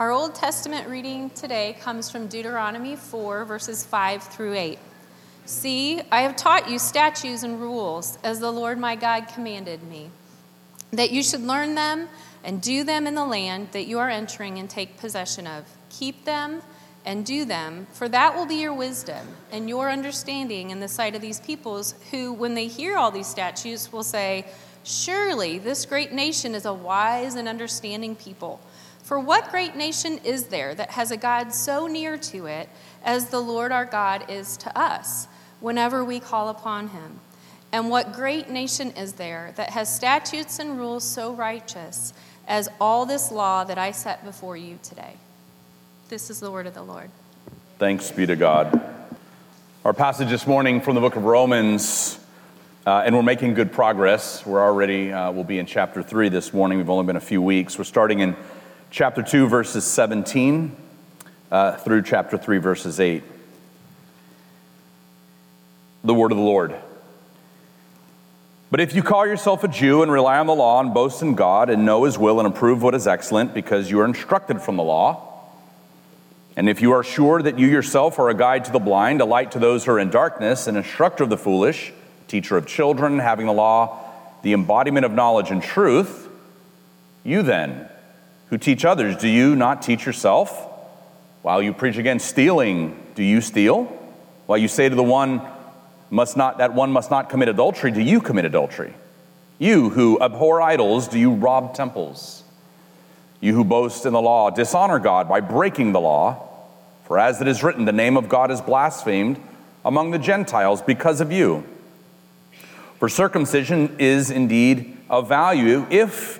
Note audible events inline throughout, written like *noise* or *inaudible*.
Our Old Testament reading today comes from Deuteronomy 4, verses 5 through 8. See, I have taught you statutes and rules as the Lord my God commanded me, that you should learn them and do them in the land that you are entering and take possession of. Keep them and do them, for that will be your wisdom and your understanding in the sight of these peoples, who, when they hear all these statutes, will say, Surely this great nation is a wise and understanding people. For what great nation is there that has a God so near to it as the Lord our God is to us, whenever we call upon him? And what great nation is there that has statutes and rules so righteous as all this law that I set before you today? This is the word of the Lord. Thanks be to God. Our passage this morning from the book of Romans, uh, and we're making good progress. We're already, uh, we'll be in chapter 3 this morning. We've only been a few weeks. We're starting in chapter 2, verses 17 uh, through chapter 3, verses 8. The word of the Lord. But if you call yourself a Jew and rely on the law and boast in God and know his will and approve what is excellent because you are instructed from the law, and if you are sure that you yourself are a guide to the blind, a light to those who are in darkness, an instructor of the foolish, teacher of children, having the law, the embodiment of knowledge and truth, you then, who teach others, do you not teach yourself? While you preach against stealing, do you steal? While you say to the one, must not, that one must not commit adultery, do you commit adultery? You who abhor idols, do you rob temples? You who boast in the law, dishonor God by breaking the law. For as it is written, the name of God is blasphemed among the Gentiles because of you. For circumcision is indeed of value if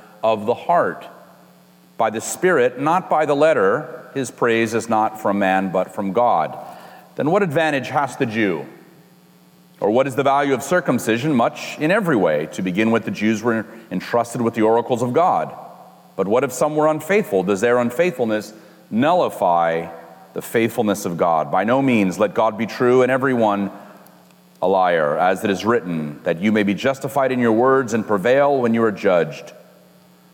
of the heart. By the Spirit, not by the letter, his praise is not from man, but from God. Then what advantage has the Jew? Or what is the value of circumcision? Much in every way. To begin with, the Jews were entrusted with the oracles of God. But what if some were unfaithful? Does their unfaithfulness nullify the faithfulness of God? By no means. Let God be true and everyone a liar, as it is written, that you may be justified in your words and prevail when you are judged.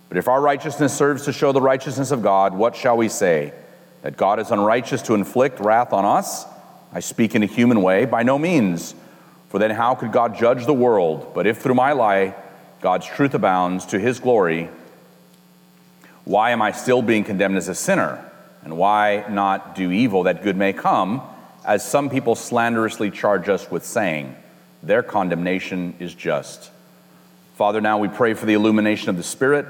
But if our righteousness serves to show the righteousness of God, what shall we say? That God is unrighteous to inflict wrath on us? I speak in a human way? By no means. For then how could God judge the world? But if through my lie God's truth abounds to his glory, why am I still being condemned as a sinner? And why not do evil that good may come? as some people slanderously charge us with saying, their condemnation is just. Father, now we pray for the illumination of the Spirit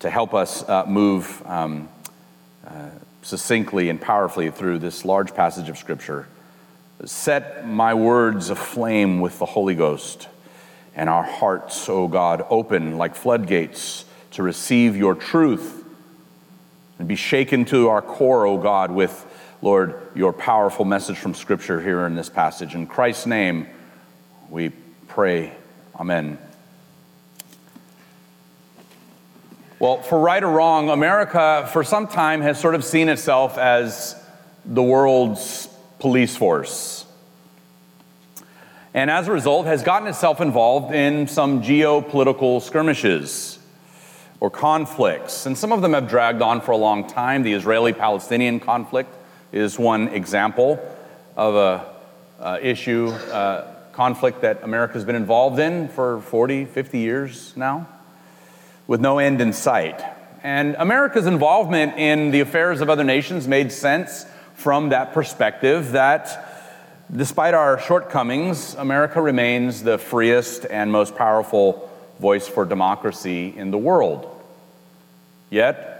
to help us uh, move um, uh, succinctly and powerfully through this large passage of Scripture. Set my words aflame with the Holy Ghost and our hearts, O God, open like floodgates to receive your truth and be shaken to our core, O God, with Lord, your powerful message from Scripture here in this passage. In Christ's name, we pray. Amen. Well, for right or wrong, America for some time has sort of seen itself as the world's police force. And as a result, has gotten itself involved in some geopolitical skirmishes or conflicts. And some of them have dragged on for a long time. The Israeli Palestinian conflict is one example of a uh, issue, uh, conflict that America's been involved in for 40, 50 years now, with no end in sight. And America's involvement in the affairs of other nations made sense from that perspective that despite our shortcomings, America remains the freest and most powerful voice for democracy in the world. Yet,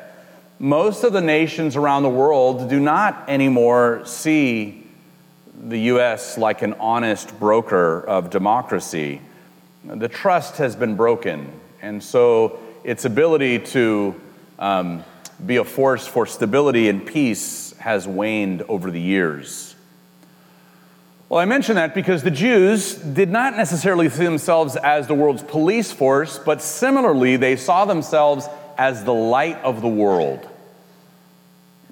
most of the nations around the world do not anymore see the US like an honest broker of democracy. The trust has been broken, and so its ability to um, be a force for stability and peace has waned over the years. Well, I mention that because the Jews did not necessarily see themselves as the world's police force, but similarly, they saw themselves as the light of the world.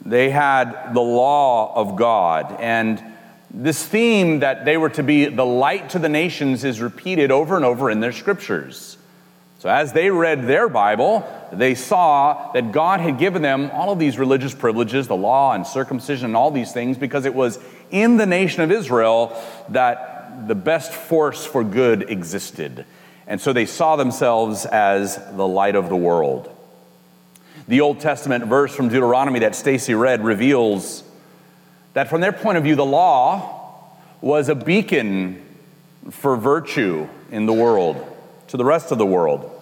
They had the law of God, and this theme that they were to be the light to the nations is repeated over and over in their scriptures. So, as they read their Bible, they saw that God had given them all of these religious privileges, the law and circumcision and all these things, because it was in the nation of Israel that the best force for good existed. And so they saw themselves as the light of the world. The Old Testament verse from Deuteronomy that Stacy read reveals that from their point of view, the law was a beacon for virtue in the world to the rest of the world.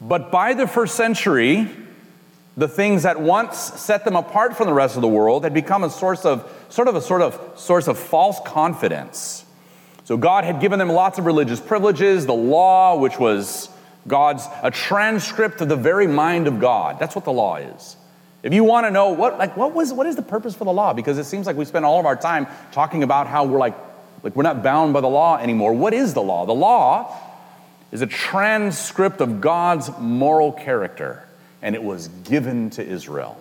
But by the first century, the things that once set them apart from the rest of the world had become a source of sort of a sort of source of false confidence. So God had given them lots of religious privileges, the law, which was God's a transcript of the very mind of God. That's what the law is. If you want to know what like what was what is the purpose for the law? Because it seems like we spend all of our time talking about how we're like like we're not bound by the law anymore. What is the law? The law is a transcript of God's moral character, and it was given to Israel.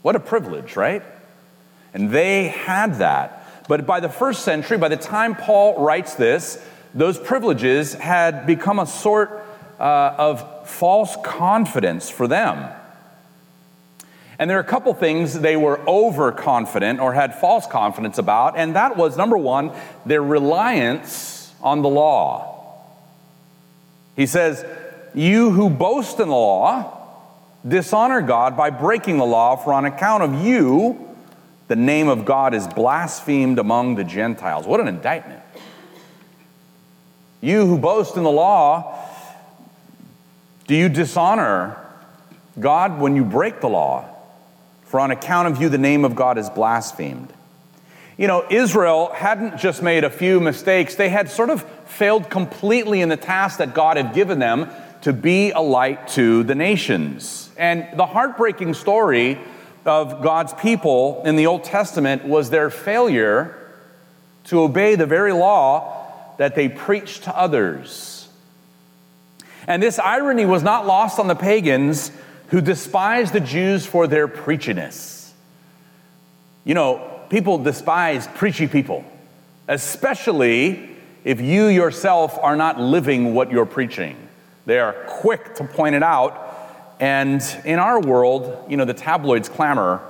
What a privilege, right? And they had that. But by the first century, by the time Paul writes this, those privileges had become a sort uh, of false confidence for them. And there are a couple things they were overconfident or had false confidence about, and that was number one, their reliance on the law. He says, You who boast in the law dishonor God by breaking the law, for on account of you, the name of God is blasphemed among the Gentiles. What an indictment. You who boast in the law do you dishonor God when you break the law? For on account of you, the name of God is blasphemed. You know, Israel hadn't just made a few mistakes, they had sort of failed completely in the task that God had given them to be a light to the nations. And the heartbreaking story of God's people in the Old Testament was their failure to obey the very law that they preached to others. And this irony was not lost on the pagans who despised the Jews for their preachiness. You know, people despise preachy people, especially if you yourself are not living what you're preaching. They are quick to point it out. And in our world, you know, the tabloids clamor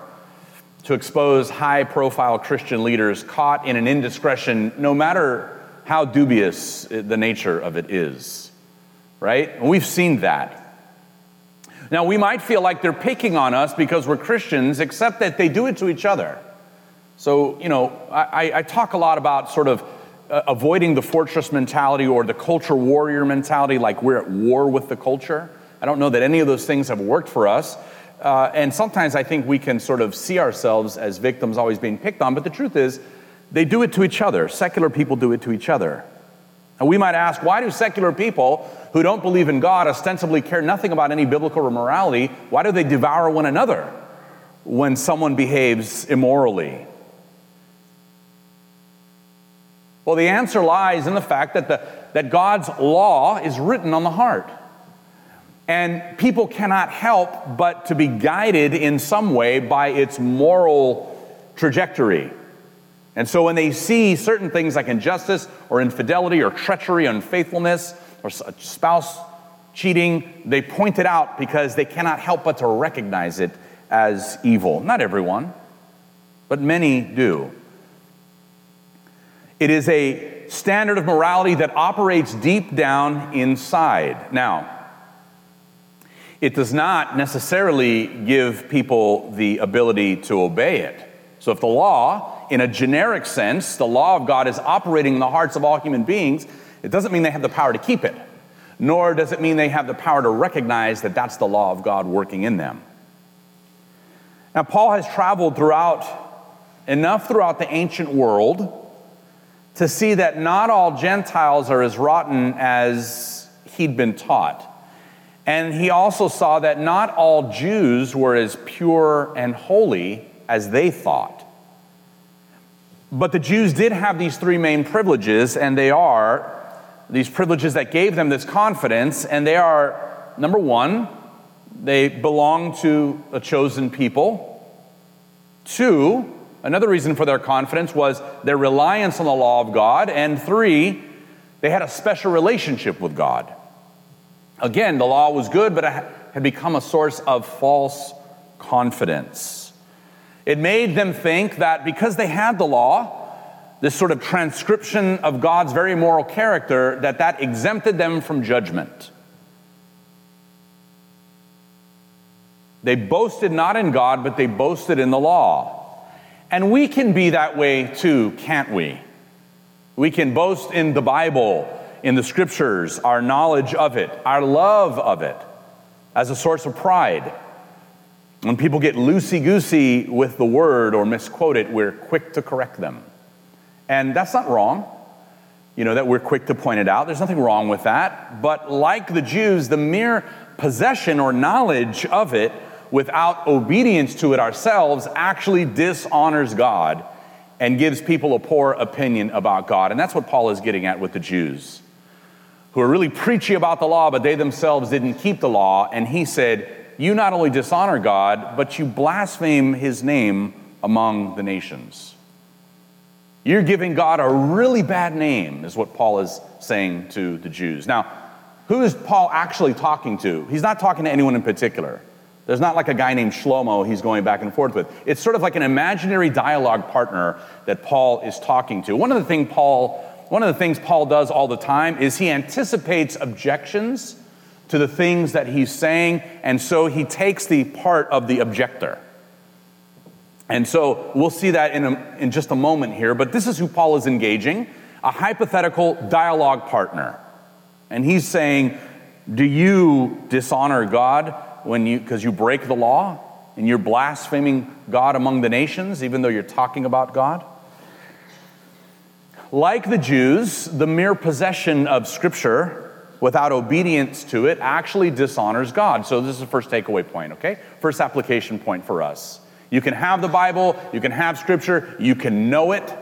to expose high profile Christian leaders caught in an indiscretion, no matter how dubious the nature of it is right? And we've seen that. Now, we might feel like they're picking on us because we're Christians, except that they do it to each other. So, you know, I, I talk a lot about sort of uh, avoiding the fortress mentality or the culture warrior mentality, like we're at war with the culture. I don't know that any of those things have worked for us. Uh, and sometimes I think we can sort of see ourselves as victims always being picked on, but the truth is, they do it to each other. Secular people do it to each other. And we might ask, why do secular people who don't believe in God ostensibly care nothing about any biblical morality? Why do they devour one another when someone behaves immorally? Well, the answer lies in the fact that, the, that God's law is written on the heart. And people cannot help but to be guided in some way by its moral trajectory. And so when they see certain things like injustice or infidelity or treachery, unfaithfulness, or uh, spouse cheating, they point it out because they cannot help but to recognize it as evil. Not everyone, but many do. It is a standard of morality that operates deep down inside. Now, it does not necessarily give people the ability to obey it. So if the law, in a generic sense, the law of God is operating in the hearts of all human beings, it doesn't mean they have the power to keep it, nor does it mean they have the power to recognize that that's the law of God working in them. Now, Paul has traveled throughout enough throughout the ancient world to see that not all Gentiles are as rotten as he'd been taught. And he also saw that not all Jews were as pure and holy as they thought. But the Jews did have these three main privileges, and they are these privileges that gave them this confidence, and they are number one, they belong to a chosen people. Two, another reason for their confidence was their reliance on the law of God. And three, they had a special relationship with God. Again, the law was good, but it had become a source of false confidence. It made them think that because they had the law, this sort of transcription of God's very moral character, that that exempted them from judgment. They boasted not in God, but they boasted in the law. And we can be that way too, can't we? We can boast in the Bible, in the scriptures, our knowledge of it, our love of it, as a source of pride. When people get loosey goosey with the word or misquote it, we're quick to correct them. And that's not wrong. You know, that we're quick to point it out. There's nothing wrong with that. But like the Jews, the mere possession or knowledge of it without obedience to it ourselves actually dishonors God and gives people a poor opinion about God. And that's what Paul is getting at with the Jews, who are really preachy about the law, but they themselves didn't keep the law. And he said, You not only dishonor God, but you blaspheme his name among the nations. You're giving God a really bad name, is what Paul is saying to the Jews. Now, who is Paul actually talking to? He's not talking to anyone in particular. There's not like a guy named Shlomo he's going back and forth with. It's sort of like an imaginary dialogue partner that Paul is talking to. One of the thing Paul, one of the things Paul does all the time is he anticipates objections to the things that he's saying, and so he takes the part of the objector. And so we'll see that in, a, in just a moment here, but this is who Paul is engaging a hypothetical dialogue partner. And he's saying, Do you dishonor God when you, because you break the law and you're blaspheming God among the nations, even though you're talking about God? Like the Jews, the mere possession of Scripture without obedience to it actually dishonors God. So, this is the first takeaway point, okay? First application point for us. You can have the Bible, you can have Scripture, you can know it,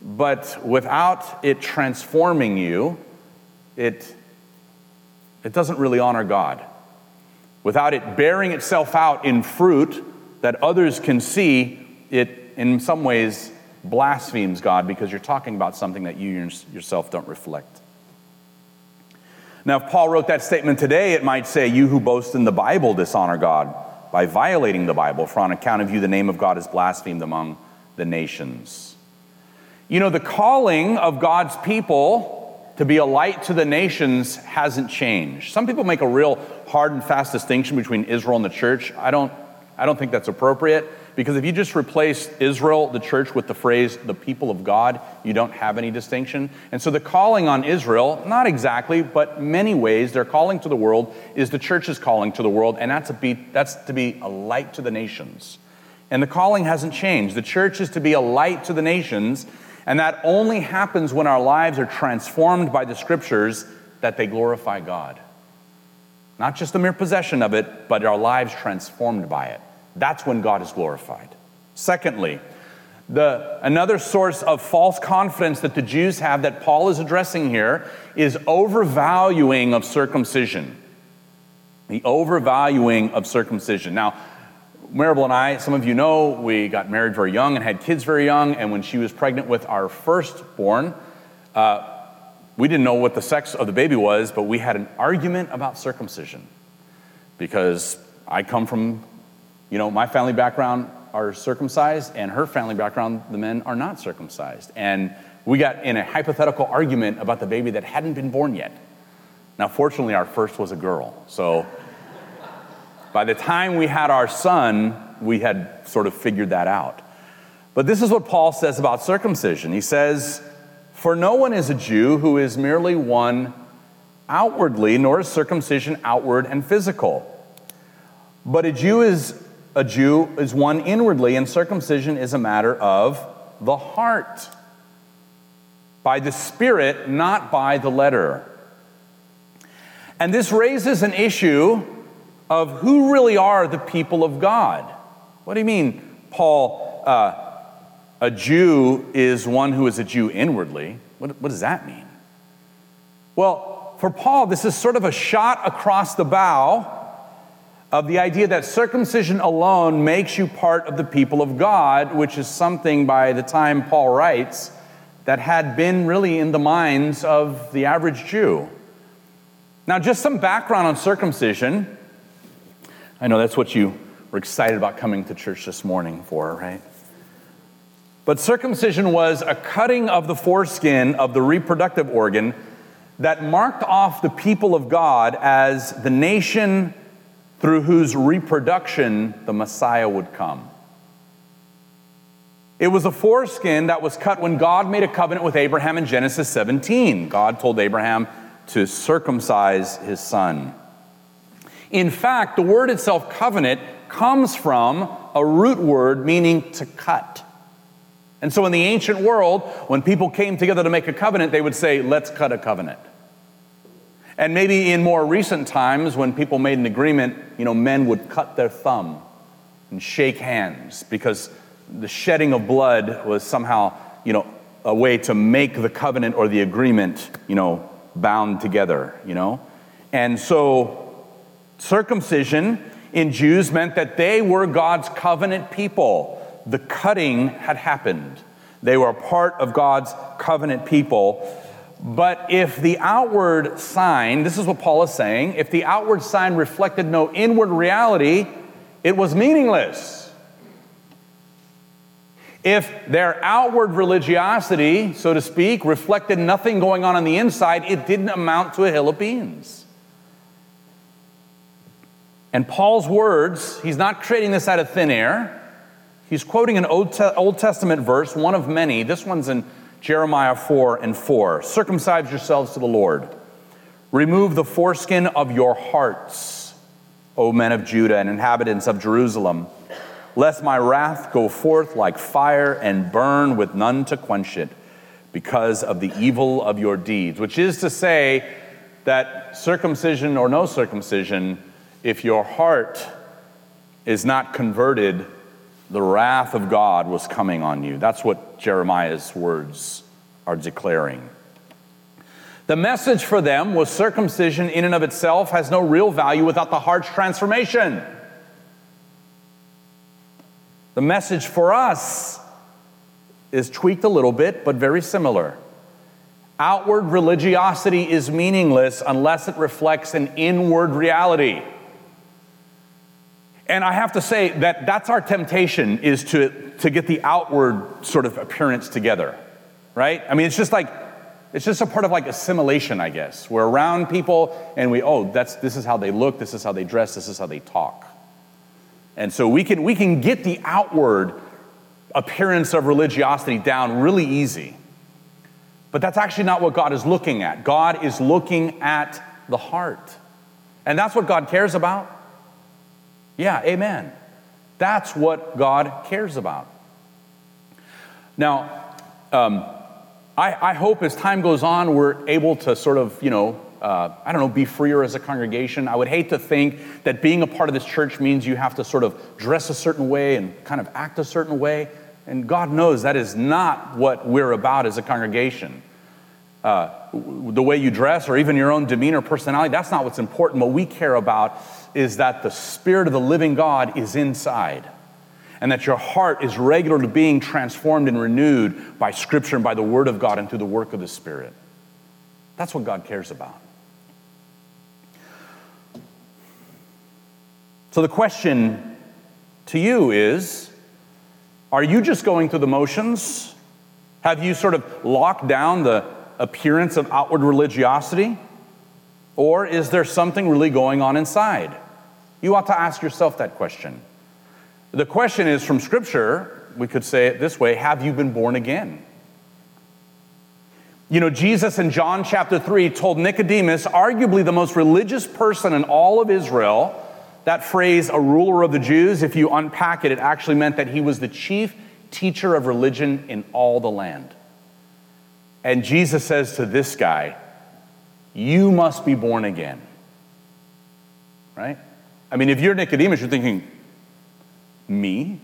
but without it transforming you, it, it doesn't really honor God. Without it bearing itself out in fruit that others can see, it in some ways blasphemes God because you're talking about something that you yourself don't reflect. Now, if Paul wrote that statement today, it might say, You who boast in the Bible dishonor God by violating the Bible, for on account of you, the name of God is blasphemed among the nations. You know, the calling of God's people to be a light to the nations hasn't changed. Some people make a real hard and fast distinction between Israel and the church. I don't, I don't think that's appropriate. Because if you just replace Israel, the church, with the phrase the people of God, you don't have any distinction. And so the calling on Israel, not exactly, but many ways, their calling to the world is the church's calling to the world, and that's, be, that's to be a light to the nations. And the calling hasn't changed. The church is to be a light to the nations, and that only happens when our lives are transformed by the scriptures that they glorify God. Not just the mere possession of it, but our lives transformed by it. That's when God is glorified. Secondly, the, another source of false confidence that the Jews have that Paul is addressing here is overvaluing of circumcision. The overvaluing of circumcision. Now, Maribel and I, some of you know, we got married very young and had kids very young, and when she was pregnant with our firstborn, uh, we didn't know what the sex of the baby was, but we had an argument about circumcision because I come from you know, my family background are circumcised, and her family background, the men are not circumcised. And we got in a hypothetical argument about the baby that hadn't been born yet. Now, fortunately, our first was a girl. So by the time we had our son, we had sort of figured that out. But this is what Paul says about circumcision. He says, For no one is a Jew who is merely one outwardly, nor is circumcision outward and physical. But a Jew is a Jew is one inwardly, and circumcision is a matter of the heart, by the Spirit, not by the letter. And this raises an issue of who really are the people of God. What do you mean, Paul? Uh, a Jew is one who is a Jew inwardly. What, what does that mean? Well, for Paul, this is sort of a shot across the bow of the idea that circumcision alone makes you part of the people of God, which is something by the time Paul writes that had been really in the minds of the average Jew. Now, just some background on circumcision. I know that's what you were excited about coming to church this morning for, right? But circumcision was a cutting of the foreskin of the reproductive organ that marked off the people of God as the nation through whose reproduction the Messiah would come. It was a foreskin that was cut when God made a covenant with Abraham in Genesis 17. God told Abraham to circumcise his son. In fact, the word itself, covenant, comes from a root word meaning to cut. And so in the ancient world, when people came together to make a covenant, they would say, Let's cut a covenant. And maybe in more recent times, when people made an agreement, you know, men would cut their thumb and shake hands because the shedding of blood was somehow, you know, a way to make the covenant or the agreement, you know, bound together, you know? And so circumcision in Jews meant that they were God's covenant people. The cutting had happened. They were part of God's covenant people. But if the outward sign, this is what Paul is saying, if the outward sign reflected no inward reality, it was meaningless. If their outward religiosity, so to speak, reflected nothing going on on the inside, it didn't amount to a hill of beans. And Paul's words, he's not creating this out of thin air. He's quoting an Old, Testament verse, one of many. This one's in Jeremiah 4 and 4. Circumcise yourselves to the Lord. Remove the foreskin of your hearts, O men of Judah and inhabitants of Jerusalem, lest my wrath go forth like fire and burn with none to quench it because of the evil of your deeds. Which is to say that circumcision or no circumcision, if your heart is not converted, the wrath of God was coming on you. That's what Jeremiah's words are declaring. The message for them was circumcision in and of itself has no real value without the heart's transformation. The message for us is tweaked a little bit, but very similar. Outward religiosity is meaningless unless it reflects an inward reality. And I have to say that that's our temptation is to, to get the outward sort of appearance together, right? I mean, it's just like, it's just a part of like assimilation, I guess. We're around people and we, oh, that's, this is how they look, this is how they dress, this is how they talk. And so we can, we can get the outward appearance of religiosity down really easy. But that's actually not what God is looking at. God is looking at the heart. And that's what God cares about. Yeah, amen. That's what God cares about. Now, um, I, I, hope as time goes on, we're able to sort of, you know, uh, I don't know, be freer as a congregation. I would hate to think that being a part of this church means you have to sort of dress a certain way and kind of act a certain way. And God knows that is not what we're about as a congregation. Uh, the way you dress or even your own demeanor, personality, that's not what's important. What we care about is that the Spirit of the living God is inside and that your heart is regularly being transformed and renewed by Scripture and by the Word of God and through the work of the Spirit. That's what God cares about. So the question to you is Are you just going through the motions? Have you sort of locked down the appearance of outward religiosity? Or is there something really going on inside? You ought to ask yourself that question. The question is from Scripture, we could say it this way Have you been born again? You know, Jesus in John chapter 3 told Nicodemus, arguably the most religious person in all of Israel, that phrase, a ruler of the Jews, if you unpack it, it actually meant that he was the chief teacher of religion in all the land. And Jesus says to this guy, You must be born again. right? I mean, if you're Nicodemus, you're thinking, me?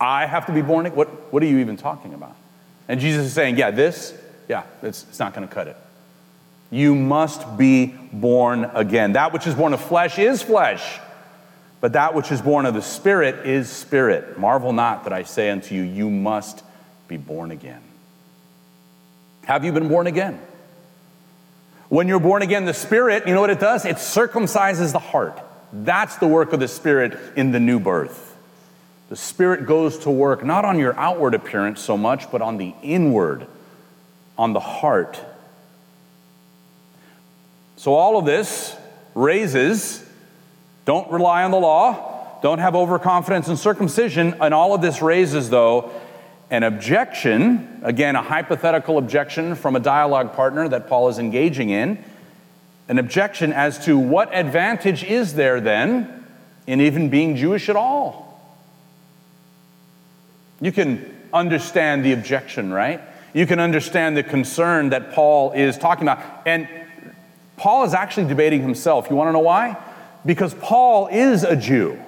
I have to be born again? What, what are you even talking about? And Jesus is saying, yeah, this, yeah, it's, it's not going to cut it. You must be born again. That which is born of flesh is flesh, but that which is born of the Spirit is spirit. Marvel not that I say unto you, you must be born again. Have you been born again? When you're born again, the Spirit, you know what it does? It circumcises the heart. That's the work of the Spirit in the new birth. The Spirit goes to work not on your outward appearance so much, but on the inward, on the heart. So, all of this raises don't rely on the law, don't have overconfidence in circumcision, and all of this raises, though, an objection, again, a hypothetical objection from a dialogue partner that Paul is engaging in, an objection as to what advantage is there then in even being Jewish at all? You can understand the objection, right? You can understand the concern that Paul is talking about. And Paul is actually debating himself. You want to know why? Because Paul is a Jew.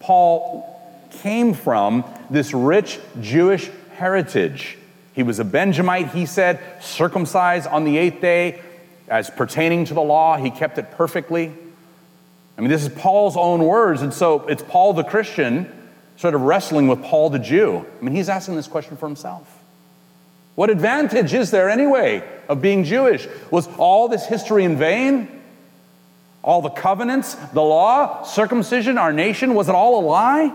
Paul came from this rich Jewish heritage. He was a Benjamite, he said, circumcised on the eighth day as pertaining to the law. He kept it perfectly. I mean, this is Paul's own words. And so it's Paul the Christian sort of wrestling with Paul the Jew. I mean, he's asking this question for himself. What advantage is there anyway of being Jewish? Was all this history in vain? All the covenants, the law, circumcision, our nation, was it all a lie?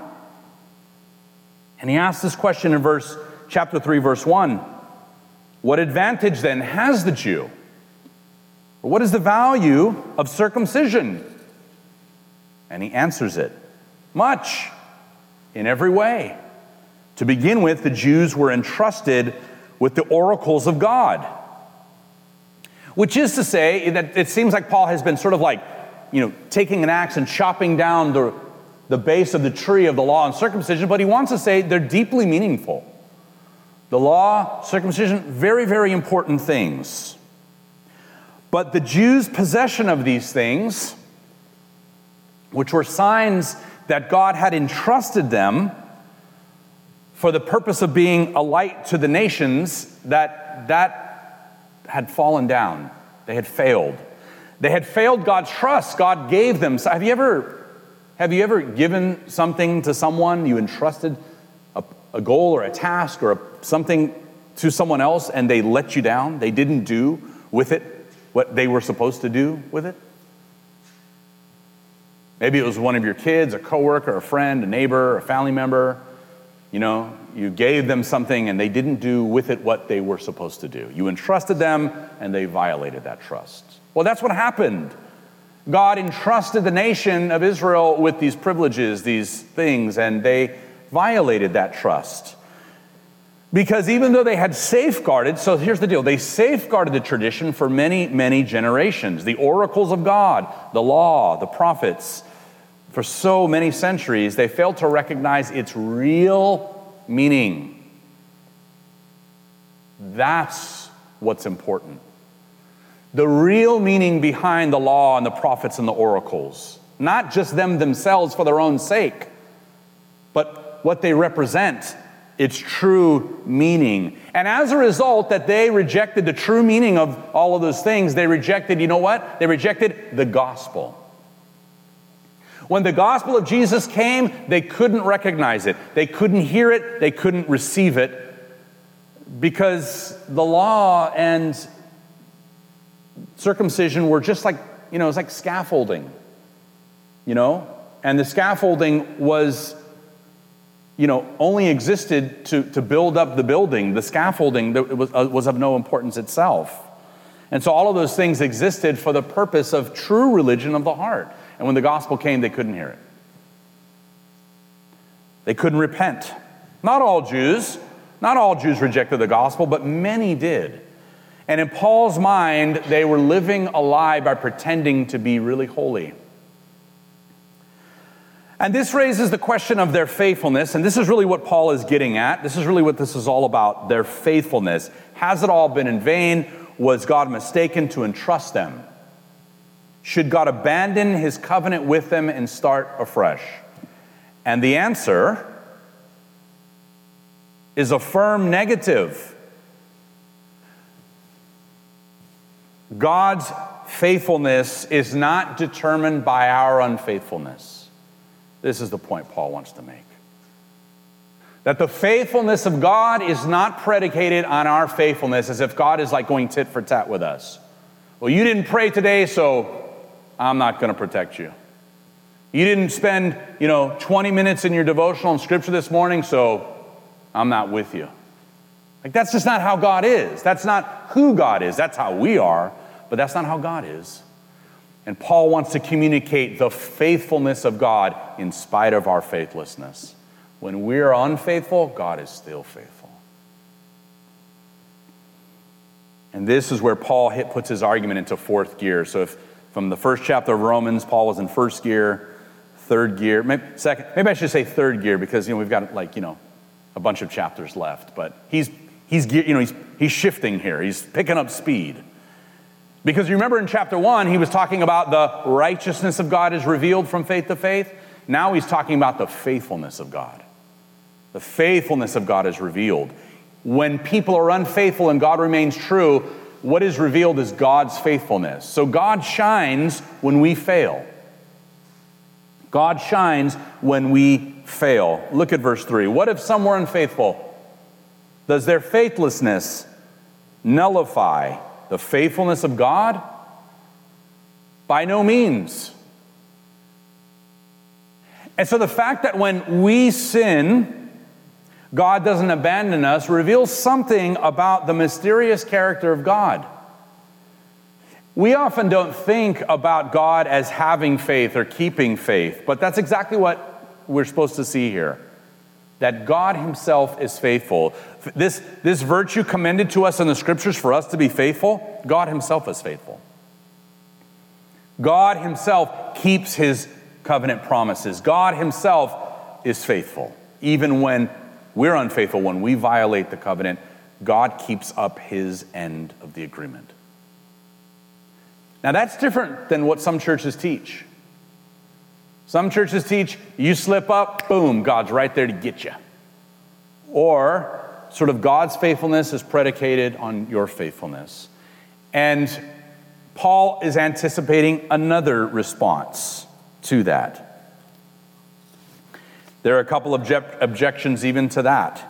And he asks this question in verse chapter 3 verse 1. What advantage then has the Jew? What is the value of circumcision? And he answers it. Much in every way. To begin with, the Jews were entrusted with the oracles of God. Which is to say that it seems like Paul has been sort of like, you know, taking an axe and chopping down the the base of the tree of the law and circumcision, but he wants to say they're deeply meaningful. The law, circumcision, very, very important things. But the Jews' possession of these things, which were signs that God had entrusted them for the purpose of being a light to the nations, that that had fallen down. They had failed. They had failed God's trust. God gave them. Have you ever have you ever given something to someone, you entrusted a, a goal or a task or a, something to someone else, and they let you down? They didn't do with it what they were supposed to do with it? Maybe it was one of your kids, a coworker, a friend, a neighbor, a family member. You know, you gave them something and they didn't do with it what they were supposed to do. You entrusted them and they violated that trust. Well, that's what happened God entrusted the nation of Israel with these privileges, these things, and they violated that trust. Because even though they had safeguarded, so here's the deal they safeguarded the tradition for many, many generations. The oracles of God, the law, the prophets, for so many centuries, they failed to recognize its real meaning. That's what's important the real meaning behind the law and the prophets and the oracles, not just them themselves for their own sake, but what they represent, its true meaning. And as a result, that they rejected the true meaning of all of those things, they rejected, you know what? They rejected the gospel. When the gospel of Jesus came, they couldn't recognize it, they couldn't hear it, they couldn't receive it because the law and circumcision were just like, you know, it's like scaffolding, you know? And the scaffolding was, you know, only existed to, to build up the building. The scaffolding was, uh, was of no importance itself. And so all of those things existed for the purpose of true religion of the heart. And when the gospel came, they couldn't hear it. They couldn't repent. Not all Jews, not all Jews rejected the gospel, but many did. And in Paul's mind, they were living a lie by pretending to be really holy. And this raises the question of their faithfulness, and this is really what Paul is getting at. This is really what this is all about their faithfulness. Has it all been in vain? Was God mistaken to entrust them? Should God abandon his covenant with them and start afresh? And the answer is a firm negative. God's faithfulness is not determined by our unfaithfulness. This is the point Paul wants to make. That the faithfulness of God is not predicated on our faithfulness as if God is like going tit for tat with us. Well, you didn't pray today, so I'm not going to protect you. You didn't spend, you know, 20 minutes in your devotional and scripture this morning, so I'm not with you. Like, that's just not how God is. That's not who God is. That's how we are, but that's not how God is. And Paul wants to communicate the faithfulness of God in spite of our faithlessness. When we're unfaithful, God is still faithful. And this is where Paul hit, puts his argument into fourth gear. So, if from the first chapter of Romans, Paul was in first gear, third gear, maybe second, maybe I should say third gear because you know we've got like you know a bunch of chapters left, but he's he's you know he's he's shifting here. He's picking up speed. Because you remember in chapter 1 he was talking about the righteousness of God is revealed from faith to faith. Now he's talking about the faithfulness of God. The faithfulness of God is revealed. When people are unfaithful and God remains true, what is revealed is God's faithfulness. So God shines when we fail. God shines when we fail. Look at verse 3. What if some were unfaithful? Does their faithlessness nullify the faithfulness of God? By no means. And so the fact that when we sin, God doesn't abandon us reveals something about the mysterious character of God. We often don't think about God as having faith or keeping faith, but that's exactly what we're supposed to see here that God Himself is faithful. This, this virtue commended to us in the scriptures for us to be faithful, God Himself is faithful. God Himself keeps His covenant promises. God Himself is faithful. Even when we're unfaithful, when we violate the covenant, God keeps up His end of the agreement. Now, that's different than what some churches teach. Some churches teach you slip up, boom, God's right there to get you. Or sort of God's faithfulness is predicated on your faithfulness. And Paul is anticipating another response to that. There are a couple of object- objections even to that.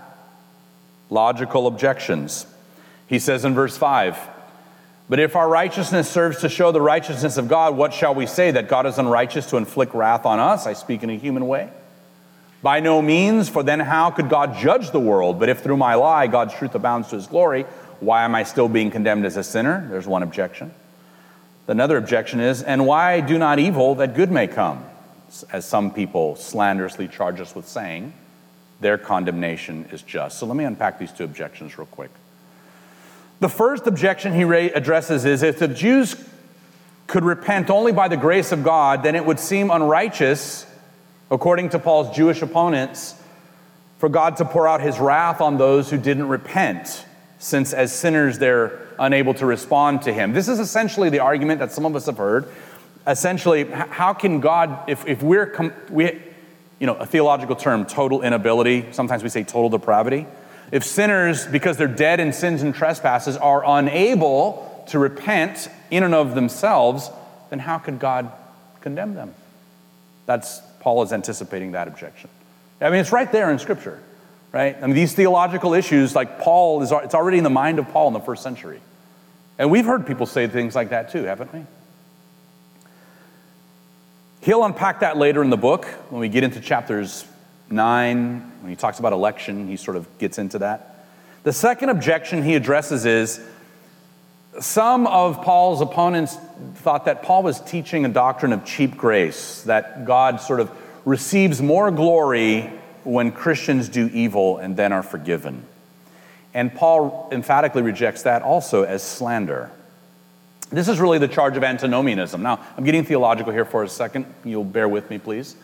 Logical objections. He says in verse 5 but if our righteousness serves to show the righteousness of God, what shall we say? That God is unrighteous to inflict wrath on us? I speak in a human way. By no means, for then how could God judge the world? But if through my lie God's truth abounds to his glory, why am I still being condemned as a sinner? There's one objection. Another objection is, and why do not evil that good may come? As some people slanderously charge us with saying, their condemnation is just. So let me unpack these two objections real quick. The first objection he addresses is if the Jews could repent only by the grace of God, then it would seem unrighteous, according to Paul's Jewish opponents, for God to pour out his wrath on those who didn't repent, since as sinners they're unable to respond to him. This is essentially the argument that some of us have heard. Essentially, how can God, if, if we're, com- we, you know, a theological term, total inability, sometimes we say total depravity. If sinners, because they're dead in sins and trespasses, are unable to repent in and of themselves, then how could God condemn them? That's Paul is anticipating that objection. I mean, it's right there in Scripture, right? I mean, these theological issues, like Paul, is it's already in the mind of Paul in the first century. And we've heard people say things like that too, haven't we? He'll unpack that later in the book when we get into chapters 9, when he talks about election, he sort of gets into that. The second objection he addresses is some of Paul's opponents thought that Paul was teaching a doctrine of cheap grace, that God sort of receives more glory when Christians do evil and then are forgiven. And Paul emphatically rejects that also as slander. This is really the charge of antinomianism. Now, I'm getting theological here for a second. You'll bear with me, please.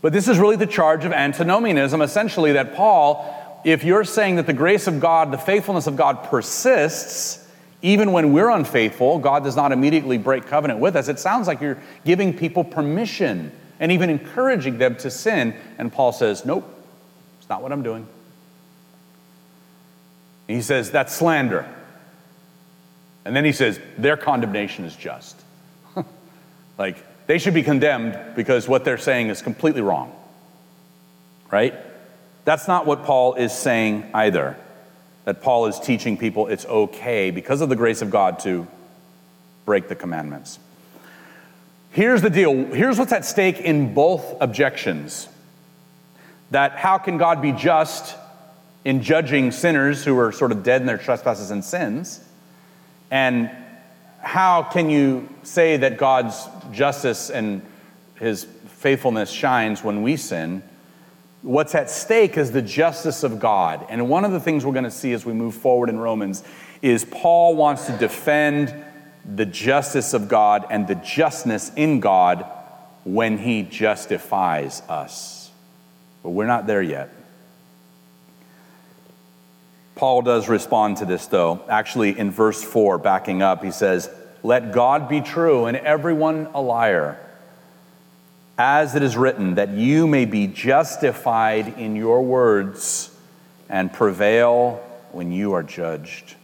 But this is really the charge of antinomianism, essentially, that Paul, if you're saying that the grace of God, the faithfulness of God persists, Even when we're unfaithful, God does not immediately break covenant with us. It sounds like you're giving people permission and even encouraging them to sin. And Paul says, Nope, it's not what I'm doing. And he says, That's slander. And then he says, Their condemnation is just. *laughs* like, they should be condemned because what they're saying is completely wrong. Right? That's not what Paul is saying either. That Paul is teaching people it's okay because of the grace of God to break the commandments. Here's the deal. Here's what's at stake in both objections. That how can God be just in judging sinners who are sort of dead in their trespasses and sins? And how can you say that God's justice and his faithfulness shines when we sin? What's at stake is the justice of God. And one of the things we're going to see as we move forward in Romans is Paul wants to defend the justice of God and the justness in God when he justifies us. But we're not there yet. Paul does respond to this, though. Actually, in verse 4, backing up, he says, Let God be true and everyone a liar, as it is written, that you may be justified in your words and prevail when you are judged.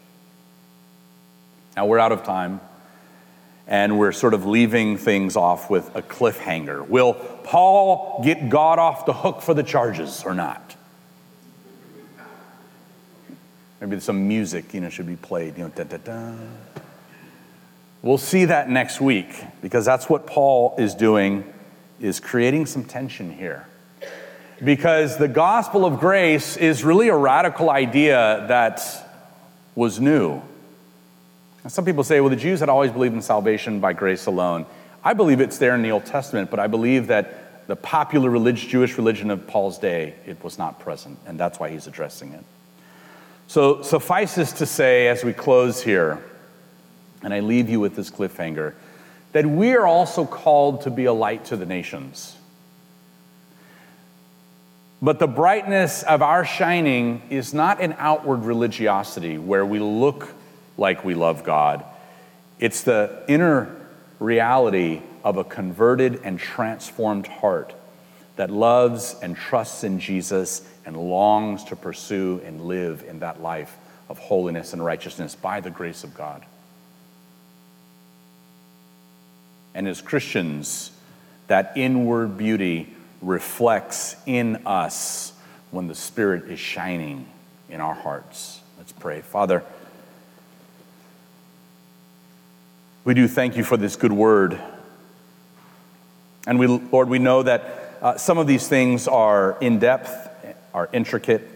Now, we're out of time, and we're sort of leaving things off with a cliffhanger. Will Paul get God off the hook for the charges or not? Maybe some music, you know, should be played. You know, da da da. We'll see that next week because that's what Paul is doing, is creating some tension here. Because the gospel of grace is really a radical idea that was new. some people say, well, the Jews had always believed in salvation by grace alone. I believe it's there in the Old Testament, but I believe that the popular Jewish religion of Paul's day, it was not present, and that's why he's addressing it. So, suffices to say, as we close here, and I leave you with this cliffhanger, that we are also called to be a light to the nations. But the brightness of our shining is not an outward religiosity where we look like we love God. It's the inner reality of a converted and transformed heart that loves and trusts in Jesus and longs to pursue and live in that life of holiness and righteousness by the grace of God. And as Christians, that inward beauty reflects in us when the Spirit is shining in our hearts. Let's pray. Father, we do thank you for this good word. And we, Lord, we know that uh, some of these things are in depth are intricate,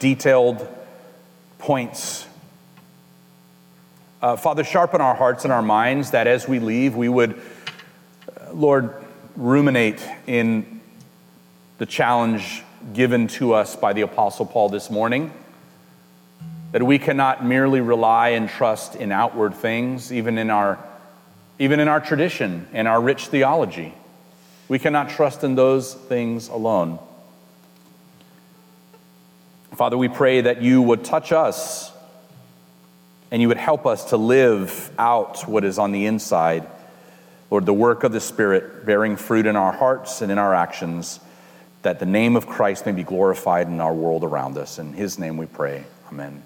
detailed points. Uh, Father, sharpen our hearts and our minds that as we leave, we would, Lord, ruminate in the challenge given to us by the Apostle Paul this morning. That we cannot merely rely and trust in outward things, even in our, even in our tradition and our rich theology. We cannot trust in those things alone. Father, we pray that you would touch us and you would help us to live out what is on the inside. Lord, the work of the Spirit bearing fruit in our hearts and in our actions, that the name of Christ may be glorified in our world around us. In his name we pray. Amen.